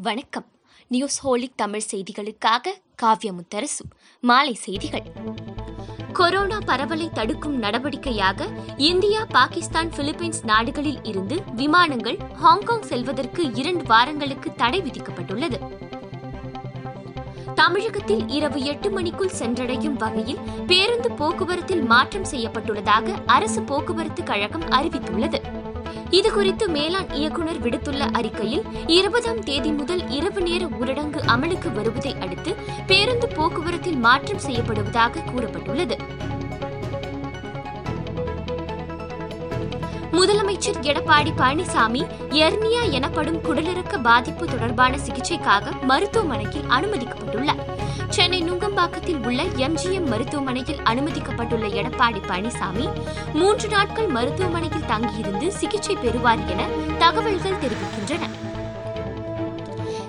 வணக்கம். News holic Tamil செய்திகளுக்காக காவ்ய முத்தரசு மாலை செய்திகள். கொரோனா பரவலை தடுக்கும் நடவடிக்கையாக இந்தியா பாகிஸ்தான் பிலிப்பைன்ஸ் நாடுகளில் இருந்து விமானங்கள் ஹாங்காங் செல்வதற்கு இரண்டு வாரங்களுக்கு தடை விதிக்கப்பட்டுள்ளது. தமிழகத்தில் இரவு எட்டு மணிக்குள் சென்றடையும் வகையில் பேருந்து போக்குவரத்தில் மாற்றம் செய்யப்பட்டுள்ளதாக அரசு போக்குவரத்து கழகம் அறிவித்துள்ளது. இதுகுறித்து மேலாண் இயக்குநர் விடுத்துள்ள அறிக்கையில் இருபதாம் தேதி முதல் இரவு நேர ஊரடங்கு அமலுக்கு வருவதை அடுத்து பேருந்து போக்குவரத்தில் மாற்றம் செய்யப்படுவதாக கூறப்பட்டுள்ளது. முதலமைச்சர் எடப்பாடி பழனிசாமி எர்னியா எனப்படும் குடலிறக்க பாதிப்பு தொடர்பான சிகிச்சைக்காக மருத்துவமனையில் அனுமதிக்கப்பட்டுள்ளார். சென்னை நுங்கம்பாக்கத்தில் உள்ள எம்ஜிஎம் மருத்துவமனையில் அனுமதிக்கப்பட்டுள்ள எடப்பாடி பழனிசாமி மூன்று நாட்கள் மருத்துவமனையில் தங்கியிருந்து சிகிச்சை பெறுவார் என தகவல்கள் தெரிவிக்கின்றன.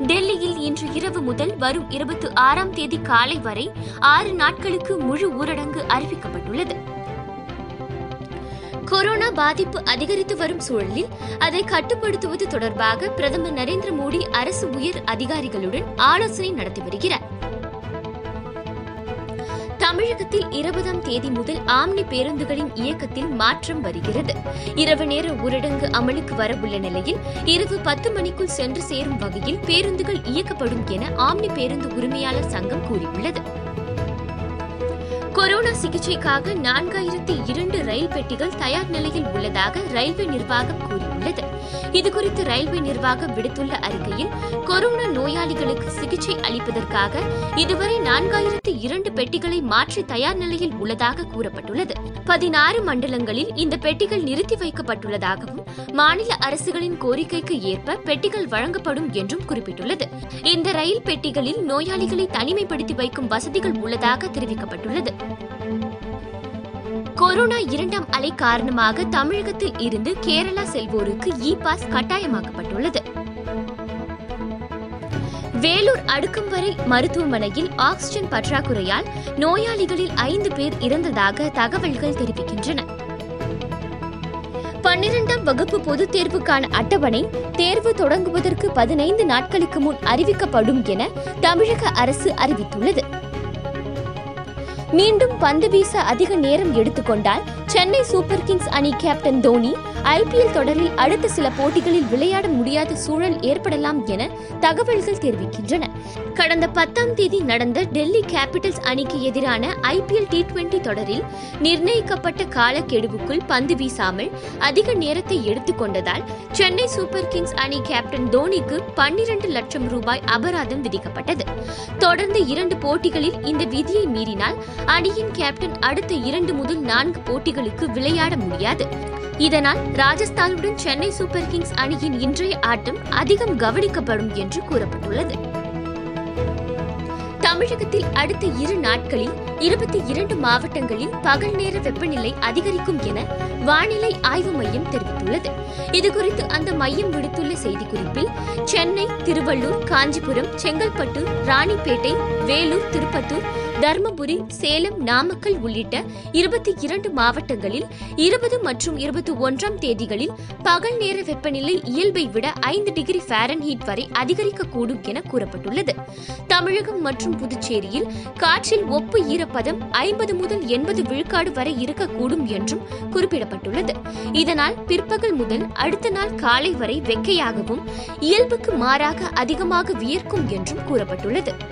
டெல்லியில் இன்று இரவு முதல் வரும் இருபத்தி ஆறாம் தேதி காலை வரை ஆறு நாட்களுக்கு முழு ஊரடங்கு அறிவிக்கப்பட்டுள்ளது. கொரோனா பாதிப்பு அதிகரித்து வரும் சூழலில் அதை கட்டுப்படுத்துவது தொடர்பாக பிரதமர் நரேந்திர மோடி அரசு உயர் அதிகாரிகளுடன் ஆலோசனை நடத்தி வருகிறார். தமிழகத்தில் இருபதாம் தேதி முதல் ஆம்னி பேருந்துகளின் இயக்கத்தில் மாற்றம் வருகிறது. இரவு நேர ஊரடங்கு அமலுக்கு வரவுள்ள நிலையில் இரவு பத்து மணிக்குள் சென்று சேரும் வகையில் பேருந்துகள் இயக்கப்படும் என ஆம்னி பேருந்து உரிமையாளர் சங்கம் கூறியுள்ளது. கொரோனா சிகிச்சைக்காக நான்காயிரத்தி இரண்டு ரயில் பெட்டிகள் தயார் நிலையில் உள்ளதாக ரயில்வே நிர்வாகம் உள்ளது. இதுகுறித்து ரயில்வே நிர்வாகம் விடுத்துள்ள அறிக்கையில் கொரோனா நோயாளிகளுக்கு சிகிச்சை அளிப்பதற்காக இதுவரை நான்காயிரத்து இரண்டு பெட்டிகளை மாற்றி தயார் நிலையில் உள்ளதாக கூறப்பட்டுள்ளது. பதினாறு மண்டலங்களில் இந்த பெட்டிகள் நிறுத்தி வைக்கப்பட்டுள்ளதாகவும் மாநில அரசுகளின் கோரிக்கைக்கு ஏற்ப பெட்டிகள் வழங்கப்படும் என்றும் குறிப்பிட்டுள்ளது. இந்த ரயில் பெட்டிகளில் நோயாளிகளை தனிமைப்படுத்தி வைக்கும் வசதிகள் உள்ளதாக தெரிவிக்கப்பட்டுள்ளது. கொரோனா இரண்டாம் அலை காரணமாக தமிழகத்தில் இருந்து கேரளா செல்வோருக்கு இ பாஸ் கட்டாயமாக்கப்பட்டுள்ளது. வேலூர் அடுக்கும்வரை மருத்துவமனையில் ஆக்ஸிஜன் பற்றாக்குறையால் நோயாளிகளில் ஐந்து பேர் இறந்ததாக தகவல்கள் தெரிவிக்கின்றன. பன்னிரண்டாம் வகுப்பு பொதுத் தேர்வுக்கான அட்டவணை தேர்வு தொடங்குவதற்கு பதினைந்து நாட்களுக்கு முன் அறிவிக்கப்படும் என தமிழக அரசு அறிவித்துள்ளது. மீண்டும் பந்து வீச அதிக நேரம் எடுத்துக்கொண்டால் சென்னை சூப்பர் கிங்ஸ் அணி கேப்டன் தோனி ஐபிஎல் தொடரில் அடுத்த சில போட்டிகளில் விளையாட முடியாத சூழல் ஏற்படலாம் என தகவல்கள் தெரிவிக்கின்றன. கடந்த பத்தாம் தேதி நடந்த டெல்லி கேபிட்டல்ஸ் அணிக்கு எதிரான ஐபிஎல் டி டுவெண்டி தொடரில் நிர்ணயிக்கப்பட்ட காலக்கெடுவுக்குள் பந்து வீசாமல் அதிக நேரத்தை எடுத்துக்கொண்டதால் சென்னை சூப்பர் கிங்ஸ் அணி கேப்டன் தோனிக்கு பன்னிரண்டு லட்சம் ரூபாய் அபராதம் விதிக்கப்பட்டது. தொடர்ந்து இரண்டு போட்டிகளில் இந்த விதியை மீறினால் அணியின் கேப்டன் அடுத்த இரண்டு முதல் நான்கு போட்டிகள் போட்டிகளுக்கு விளையாட முடியாது. இதனால் ராஜஸ்தானுடன் சென்னை சூப்பர் கிங்ஸ் அணியின் இன்றைய ஆட்டம் அதிகம் கவனிக்கப்படும் என்று கூறப்பட்டுள்ளது. தமிழகத்தில் அடுத்த இரு நாட்களில் இருபத்தி இரண்டு மாவட்டங்களில் பகல் நேர வெப்பநிலை அதிகரிக்கும் என வானிலை ஆய்வு மையம் தெரிவித்துள்ளது. இதுகுறித்து அந்த மையம் விடுத்துள்ள செய்திக்குறிப்பில் சென்னை திருவள்ளூர் காஞ்சிபுரம் செங்கல்பட்டு ராணிப்பேட்டை வேலூர் திருப்பத்தூர் தருமபுரி சேலம் நாமக்கல் உள்ளிட்ட இருபத்தி இரண்டு மாவட்டங்களில் இருபது மற்றும் இருபத்தி ஒன்றாம் தேதிகளில் பகல் நேர வெப்பநிலை இயல்பை விட ஐந்து டிகிரி ஃபாரன்ஹீட் வரை அதிகரிக்கக்கூடும் என கூறப்பட்டுள்ளது. தமிழகம் மற்றும் புதுச்சேரியில் காற்றில் ஒப்பு ஈரப்பதம் ஐம்பது முதல் எண்பது விழுக்காடு வரை இருக்கக்கூடும் என்றும் குறிப்பிடப்பட்டுள்ளது. இதனால் பிற்பகல் முதல் அடுத்த நாள் காலை வரை வெக்கையாகவும் இயல்புக்கு மாறாக அதிகமாக வியர்க்கும் என்றும் கூறப்பட்டுள்ளது.